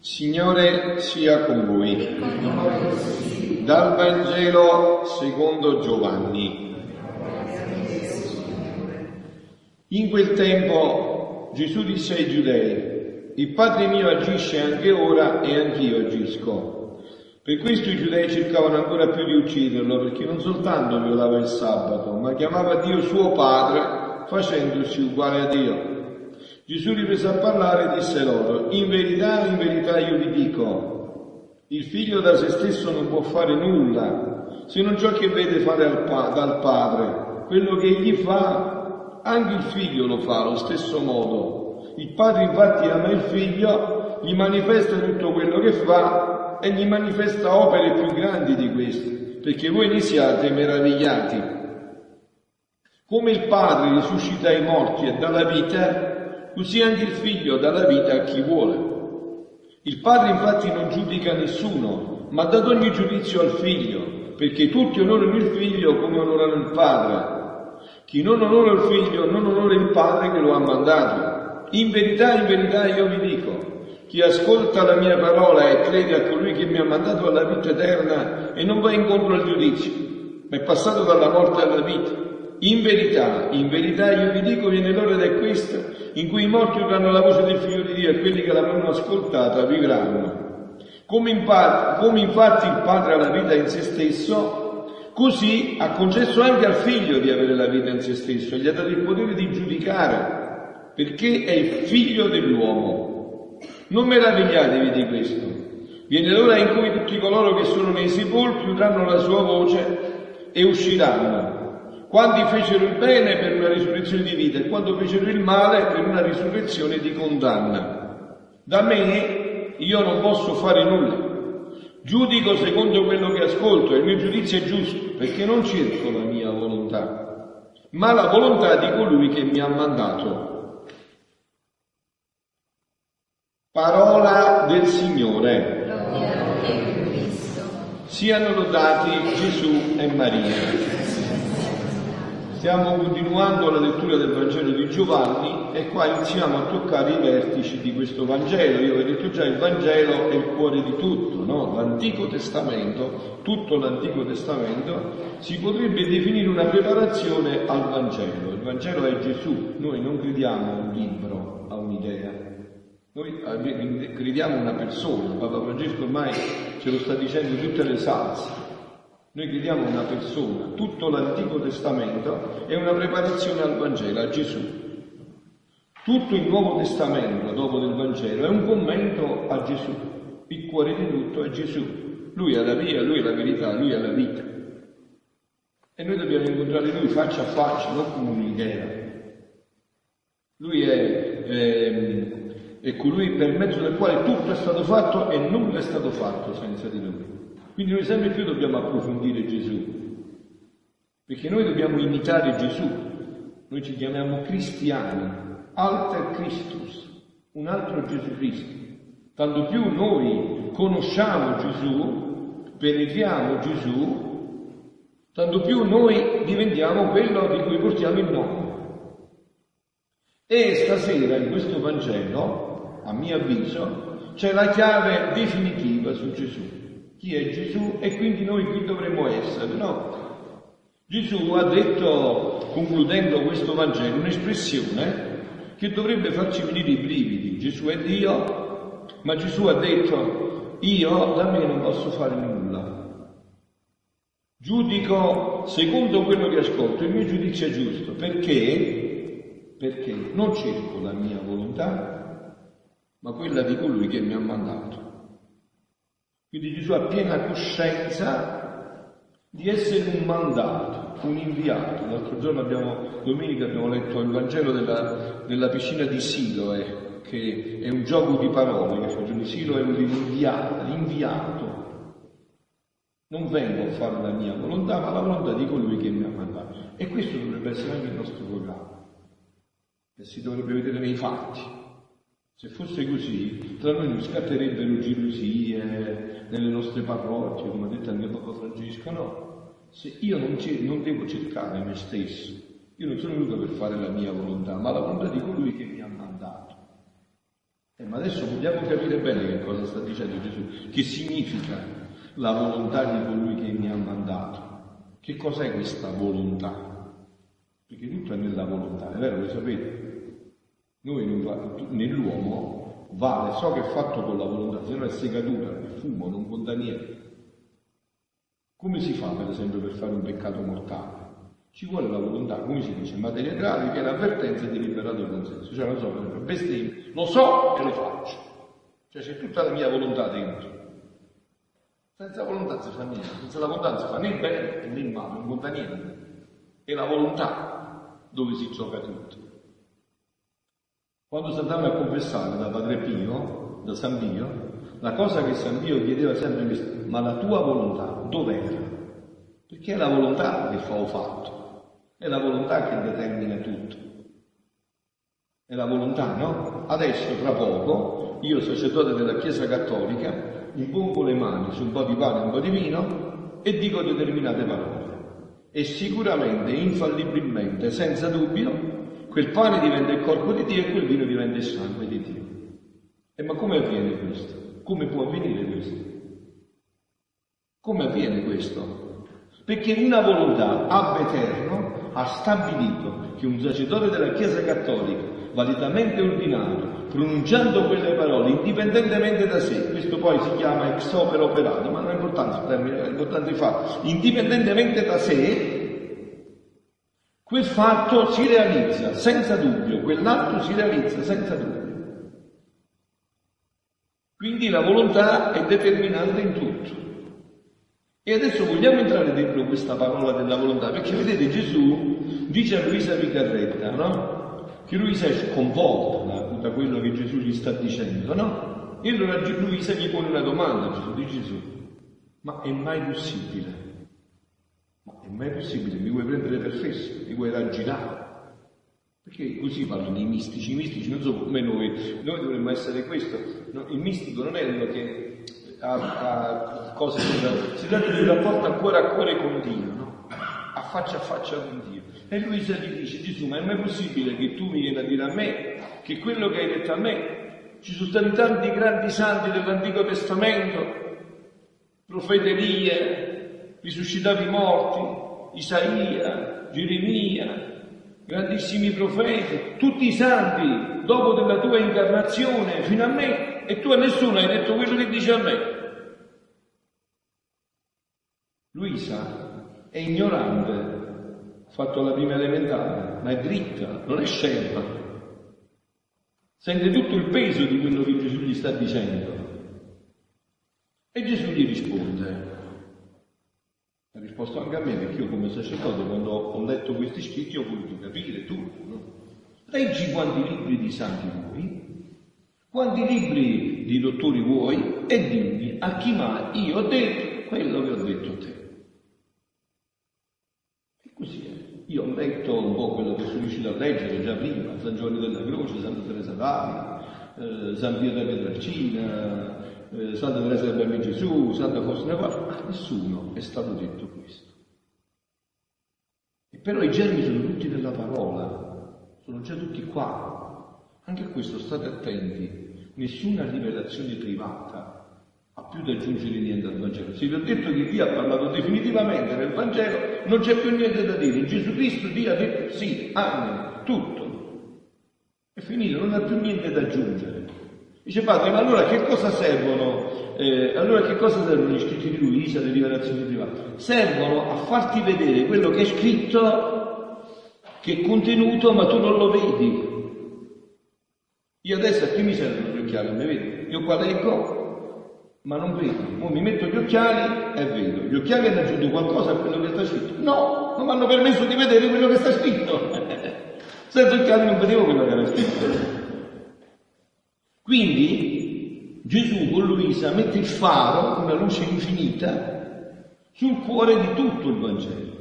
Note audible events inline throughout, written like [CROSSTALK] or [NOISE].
Signore sia con voi. Dal Vangelo secondo Giovanni. In quel tempo Gesù disse ai giudei, il Padre mio agisce anche ora e anch'io agisco. Per questo i giudei cercavano ancora più di ucciderlo, perché non soltanto violava il sabato, ma chiamava Dio suo Padre, facendosi uguale a Dio. Gesù riprese a parlare e disse loro, in verità, in verità io vi dico, il figlio da se stesso non può fare nulla, se non ciò che vede fare dal padre. Quello che egli fa, anche il figlio lo fa allo stesso modo. Il padre infatti ama il figlio, gli manifesta tutto quello che fa e gli manifesta opere più grandi di queste, perché voi ne siate meravigliati. Come il padre risuscita i morti e dà la vita, così anche il figlio dà la vita a chi vuole. Il padre infatti non giudica nessuno, ma dà ogni giudizio al figlio, perché tutti onorano il figlio come onorano il padre. Chi non onora il figlio non onora il padre che lo ha mandato. In verità, in verità io vi dico, chi ascolta la mia parola e crede a colui che mi ha mandato alla vita eterna e non va incontro al giudizio, ma è passato dalla morte alla vita. In verità, in verità io vi dico, viene l'ora ed è questa, in cui i morti udranno la voce del Figlio di Dio e quelli che l'avranno ascoltata vivranno. Come, impar- come infatti il Padre ha la vita in se stesso, così ha concesso anche al Figlio di avere la vita in se stesso gli ha dato il potere di giudicare, perché è il Figlio dell'uomo. Non meravigliatevi di questo. Viene l'ora in cui tutti coloro che sono nei sepolcri udranno la sua voce e usciranno quanti fecero il bene per una risurrezione di vita e quando fecero il male per una risurrezione di condanna. Da me io non posso fare nulla. Giudico secondo quello che ascolto e il mio giudizio è giusto, perché non cerco la mia volontà, ma la volontà di colui che mi ha mandato. Parola del Signore. Siano lodati Gesù e Maria. Stiamo continuando la lettura del Vangelo di Giovanni e qua iniziamo a toccare i vertici di questo Vangelo. Io vi ho detto già, il Vangelo è il cuore di tutto, no? L'Antico Testamento, tutto l'Antico Testamento, si potrebbe definire una preparazione al Vangelo. Il Vangelo è Gesù, noi non crediamo a un libro, a un'idea. Noi crediamo una persona, Papa Francesco ormai ce lo sta dicendo tutte le salse. Noi crediamo una persona, tutto l'Antico Testamento è una preparazione al Vangelo, a Gesù. Tutto il Nuovo Testamento, dopo del Vangelo, è un commento a Gesù. Il cuore di tutto è Gesù. Lui è la via, lui è la verità, lui è la vita. E noi dobbiamo incontrare lui faccia a faccia, non come un'idea. Lui è, è, è colui per mezzo del quale tutto è stato fatto e nulla è stato fatto senza di lui. Quindi noi sempre più dobbiamo approfondire Gesù, perché noi dobbiamo imitare Gesù. Noi ci chiamiamo cristiani, alter Christus, un altro Gesù Cristo. Tanto più noi conosciamo Gesù, penetriamo Gesù, tanto più noi diventiamo quello di cui portiamo il nome. E stasera in questo Vangelo, a mio avviso, c'è la chiave definitiva su Gesù chi è Gesù e quindi noi qui dovremmo essere, no? Gesù ha detto, concludendo questo Vangelo, un'espressione che dovrebbe farci venire i brividi. Gesù è Dio, ma Gesù ha detto, io da me non posso fare nulla. Giudico secondo quello che ascolto, il mio giudizio è giusto. Perché? Perché non cerco la mia volontà, ma quella di colui che mi ha mandato. Quindi Gesù ha piena coscienza di essere un mandato, un inviato. L'altro giorno abbiamo, domenica abbiamo letto il Vangelo della, della piscina di Siloe, che è un gioco di parole che fa giorni. Silo è un inviato, l'inviato. Non vengo a fare la mia volontà, ma la volontà di colui che mi ha mandato. E questo dovrebbe essere anche il nostro programma, che si dovrebbe vedere nei fatti. Se fosse così, tra noi non scatterebbero gelosie nelle nostre parrocchie, come ha detto anche Papa Francesco, no. se io non, non devo cercare me stesso, io non sono venuto per fare la mia volontà, ma la volontà di colui che mi ha mandato. Eh, ma adesso vogliamo capire bene che cosa sta dicendo Gesù, che significa la volontà di colui che mi ha mandato. Che cos'è questa volontà? Perché tutto è nella volontà, è vero, lo sapete? Noi nell'uomo vale ciò che è fatto con la volontà, se no è segatura, è fumo, non conta niente. Come si fa, per esempio, per fare un peccato mortale? Ci vuole la volontà, come si dice, in materia grave, che è l'avvertenza di liberato il consenso. Cioè, non so, bestemmio, lo so e lo faccio. Cioè, c'è tutta la mia volontà dentro. Senza volontà si fa niente, senza la volontà non si fa né il bene né il male, non conta niente. È la volontà dove si gioca tutto. Quando si andava a confessare da Padre Pio, da San Pio, la cosa che San Pio chiedeva sempre è ma la tua volontà dov'era? Perché è la volontà che fa o fatto, è la volontà che determina tutto. È la volontà, no? Adesso, tra poco, io, sacerdote della Chiesa Cattolica, impongo le mani su un po' di pane e un po' di vino e dico determinate parole. E sicuramente, infallibilmente, senza dubbio, quel pane diventa il corpo di Dio e quel vino diventa il sangue di Dio. E ma come avviene questo? Come può avvenire questo? Come avviene questo? Perché una volontà ab eterno ha stabilito che un sacerdote della Chiesa Cattolica, validamente ordinato, pronunciando quelle parole indipendentemente da sé, questo poi si chiama ex opera operato, ma non è importante il termine, è importante il fatto, indipendentemente da sé, quel fatto si realizza senza dubbio, quell'atto si realizza senza dubbio. Quindi la volontà è determinante in tutto. E adesso vogliamo entrare dentro questa parola della volontà, perché vedete Gesù dice a Luisa Picarretta, no? Che Luisa è sconvolta da, quello che Gesù gli sta dicendo, no? E allora Luisa gli pone una domanda Gesù, di Gesù, ma è mai possibile ma è mai possibile, mi vuoi prendere per fesso, mi vuoi raggirare? Perché così parlano i mistici, i mistici non sono come noi, noi dovremmo essere questo, no, il mistico non è uno che ha, ha cose, si tratta di un rapporto a cuore a cuore con Dio, no? a faccia a faccia con Dio. E lui si dice, Gesù, ma è mai possibile che tu mi vieni a dire a me che quello che hai detto a me, ci sono stati tanti grandi santi dell'Antico Testamento, profeterie, risuscitavi i morti, Isaia, Geremia, grandissimi profeti, tutti i santi, dopo della tua incarnazione, fino a me, e tu a nessuno hai detto quello che dice a me. Luisa è ignorante, ha fatto la prima elementare, ma è dritta, non è scema. Sente tutto il peso di quello che Gesù gli sta dicendo. E Gesù gli risponde, ha risposto anche a me perché io come sacerdote quando ho letto questi scritti ho voluto capire tutto. No? Leggi quanti libri di santi vuoi, quanti libri di dottori vuoi e dimmi a chi mai io ho detto quello che ho detto a te. E così è. Io ho letto un po' quello che sono riuscito a leggere già prima, San Giovanni della Croce, Santa Teresa d'Avila, eh, San Pio da Pietrelcina, eh, Santa Teresa del Bambino Gesù, Santa Faustina Quattro, a nessuno è stato detto questo. E però i germi sono tutti nella parola, sono già tutti qua. Anche a questo state attenti, nessuna rivelazione privata ha più da aggiungere niente al Vangelo. Se vi ho detto che Dio ha parlato definitivamente nel Vangelo, non c'è più niente da dire. In Gesù Cristo Dio ha detto sì, amen, tutto. È finito, non ha più niente da aggiungere. Dice padre, ma allora che cosa servono? Eh, allora che cosa servono gli scritti di Luisa, le rivelazioni private? Servono a farti vedere quello che è scritto, che è contenuto, ma tu non lo vedi. Io adesso a che mi servono gli occhiali? Mi vedi? Io qua leggo, ma non vedo. Ora mi metto gli occhiali e vedo. Gli occhiali hanno aggiunto qualcosa a quello che sta scritto? No, non mi hanno permesso di vedere quello che sta scritto. [LAUGHS] Senza occhiali non vedevo quello che era scritto. Quindi Gesù con Luisa mette il faro, una luce infinita, sul cuore di tutto il Vangelo,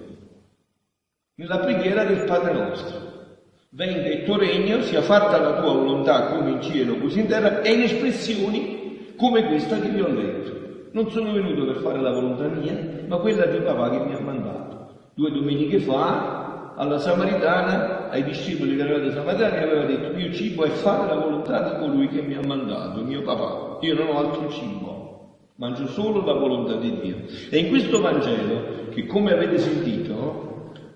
nella preghiera del Padre nostro. Venga il tuo regno, sia fatta la tua volontà come in cielo, così in terra, e in espressioni come questa che vi ho letto. Non sono venuto per fare la volontà mia, ma quella di papà che mi ha mandato. due domeniche fa, alla Samaritana, ai discepoli che erano Samaritani, aveva detto, mio cibo è fare la volontà di colui che mi ha mandato, mio papà. Io non ho altro cibo, mangio solo la volontà di Dio. E in questo Vangelo, che come avete sentito,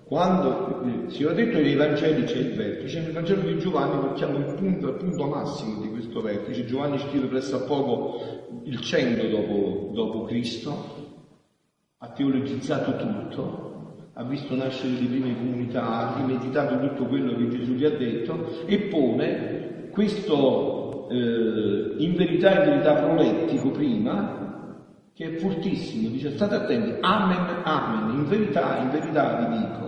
quando eh, si è detto nei Vangeli c'è il vertice, nel Vangelo di Giovanni portiamo il punto, il punto massimo di questo vertice. Giovanni scrive presso a poco il 100 dopo, dopo Cristo, ha teologizzato tutto, ha visto nascere le prime comunità, ha rimeditato tutto quello che Gesù gli ha detto e pone questo eh, in verità, in verità prolettico prima, che è fortissimo, dice state attenti, amen, amen, in verità, in verità vi dico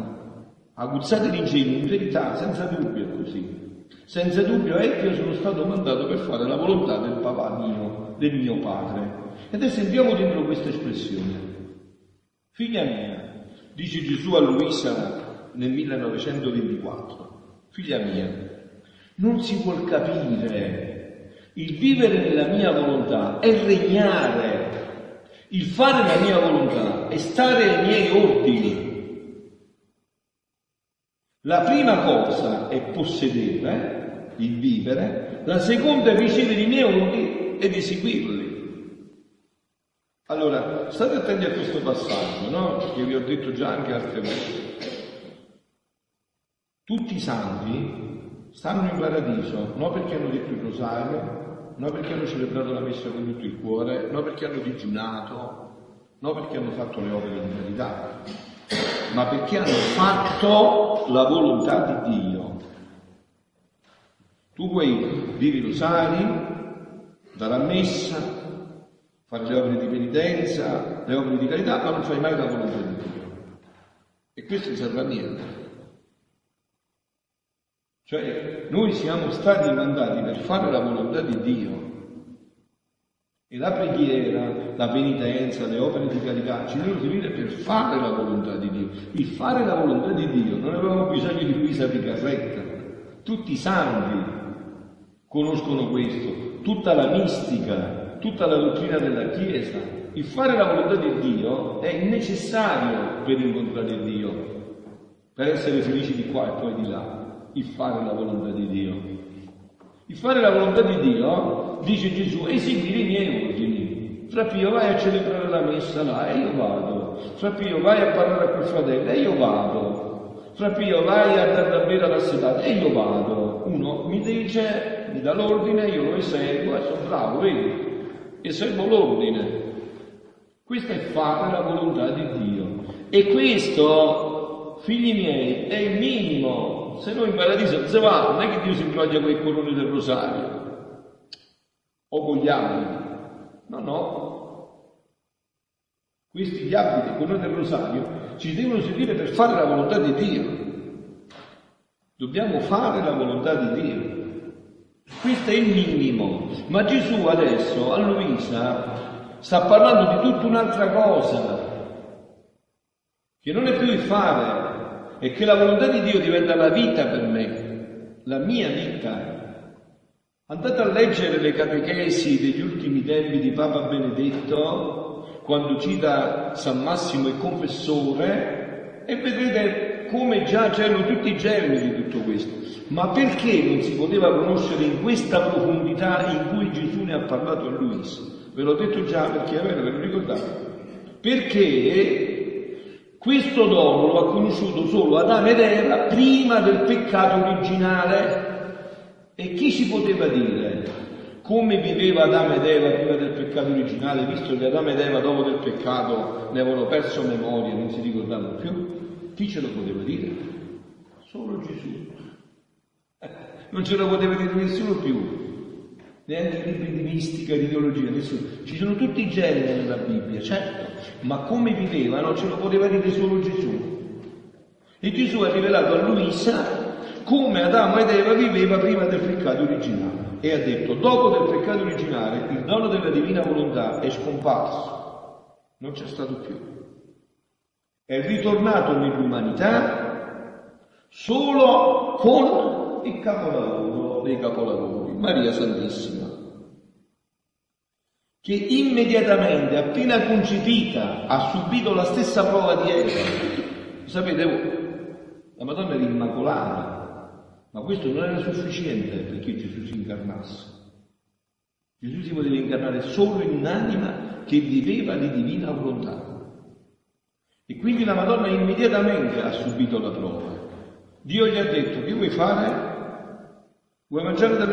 aguzzate l'ingenio, in verità, senza dubbio è così. Senza dubbio è che io sono stato mandato per fare la volontà del papà mio, del mio padre. Ed adesso entriamo dentro questa espressione. Figlia mia, dice Gesù a Luisa nel 1924, figlia mia, non si vuol capire il vivere nella mia volontà è regnare, il fare la mia volontà è stare ai miei ordini. La prima cosa è possedere, il vivere, la seconda è ricevere i miei ordini ed eseguirli. Allora, state attenti a questo passaggio, no? Che vi ho detto già anche altre volte. Tutti i santi stanno in paradiso, non perché hanno detto il rosario, non perché hanno celebrato la messa con tutto il cuore, non perché hanno digiunato, non perché hanno fatto le opere di carità, ma perché hanno fatto la volontà di Dio. Tu puoi dire i rosari, dare a messa, fare le opere di penitenza, le opere di carità, ma non fai mai la volontà di Dio. E questo non serve a niente. Cioè, noi siamo stati mandati per fare la volontà di Dio. E la preghiera, la penitenza, le opere di carità ci devono servire per fare la volontà di Dio. Il fare la volontà di Dio non avevamo bisogno di Luisa di Carretta. Tutti i santi conoscono questo, tutta la mistica, tutta la dottrina della Chiesa. Il fare la volontà di Dio è necessario per incontrare Dio, per essere felici di qua e poi di là. Il fare la volontà di Dio. Il fare la volontà di Dio, dice Gesù, eseguire i miei ordini. Fra Pio vai a celebrare la messa là e io vado. Fra Pio vai a parlare a quel fratello e io vado. Fra Pio vai a dare da bere all'assetato e io vado. Uno mi dice, mi dà l'ordine, io lo eseguo e sono bravo, vedi? Eseguo l'ordine. Questo è fare la volontà di Dio. E questo, figli miei, è il minimo se noi in paradiso si va, non è che Dio si imbroglia con i colori del rosario o con gli abiti. No, no. Questi gli abiti, colori del rosario, ci devono servire per fare la volontà di Dio. Dobbiamo fare la volontà di Dio. Questo è il minimo. Ma Gesù adesso a Luisa sta parlando di tutta un'altra cosa, che non è più il fare, e che la volontà di Dio diventa la vita per me, la mia vita. Andate a leggere le catechesi degli ultimi tempi di Papa Benedetto, quando cita San Massimo il confessore, e vedrete come già c'erano tutti i germi di tutto questo. Ma perché non si poteva conoscere in questa profondità in cui Gesù ne ha parlato a Luisa? Ve l'ho detto già perché è vero, ve lo ricordate? Perché questo dono lo ha conosciuto solo Adamo ed Eva prima del peccato originale. E chi ci poteva dire come viveva Adamo ed Eva prima del peccato originale, visto che Adamo ed Eva dopo del peccato ne avevano perso memoria, non si ricordavano più? Chi ce lo poteva dire? Solo Gesù. Eh, non ce lo poteva dire nessuno più neanche libri di mistica, di ideologia, nessuno. Ci sono tutti i generi nella Bibbia, certo, ma come vivevano ce lo poteva dire solo Gesù. E Gesù ha rivelato a Luisa come Adamo ed Eva viveva prima del peccato originale. E ha detto, dopo del peccato originale, il dono della divina volontà è scomparso, non c'è stato più. È ritornato nell'umanità solo con il capolavoro dei capolavori, Maria Santissima che immediatamente, appena concepita, ha subito la stessa prova di Eva Sapete voi, la Madonna era immacolata, ma questo non era sufficiente perché Gesù si incarnasse. Gesù si poteva incarnare solo in un'anima che viveva di divina volontà. E quindi la Madonna immediatamente ha subito la prova. Dio gli ha detto, che vuoi fare? Vuoi mangiare della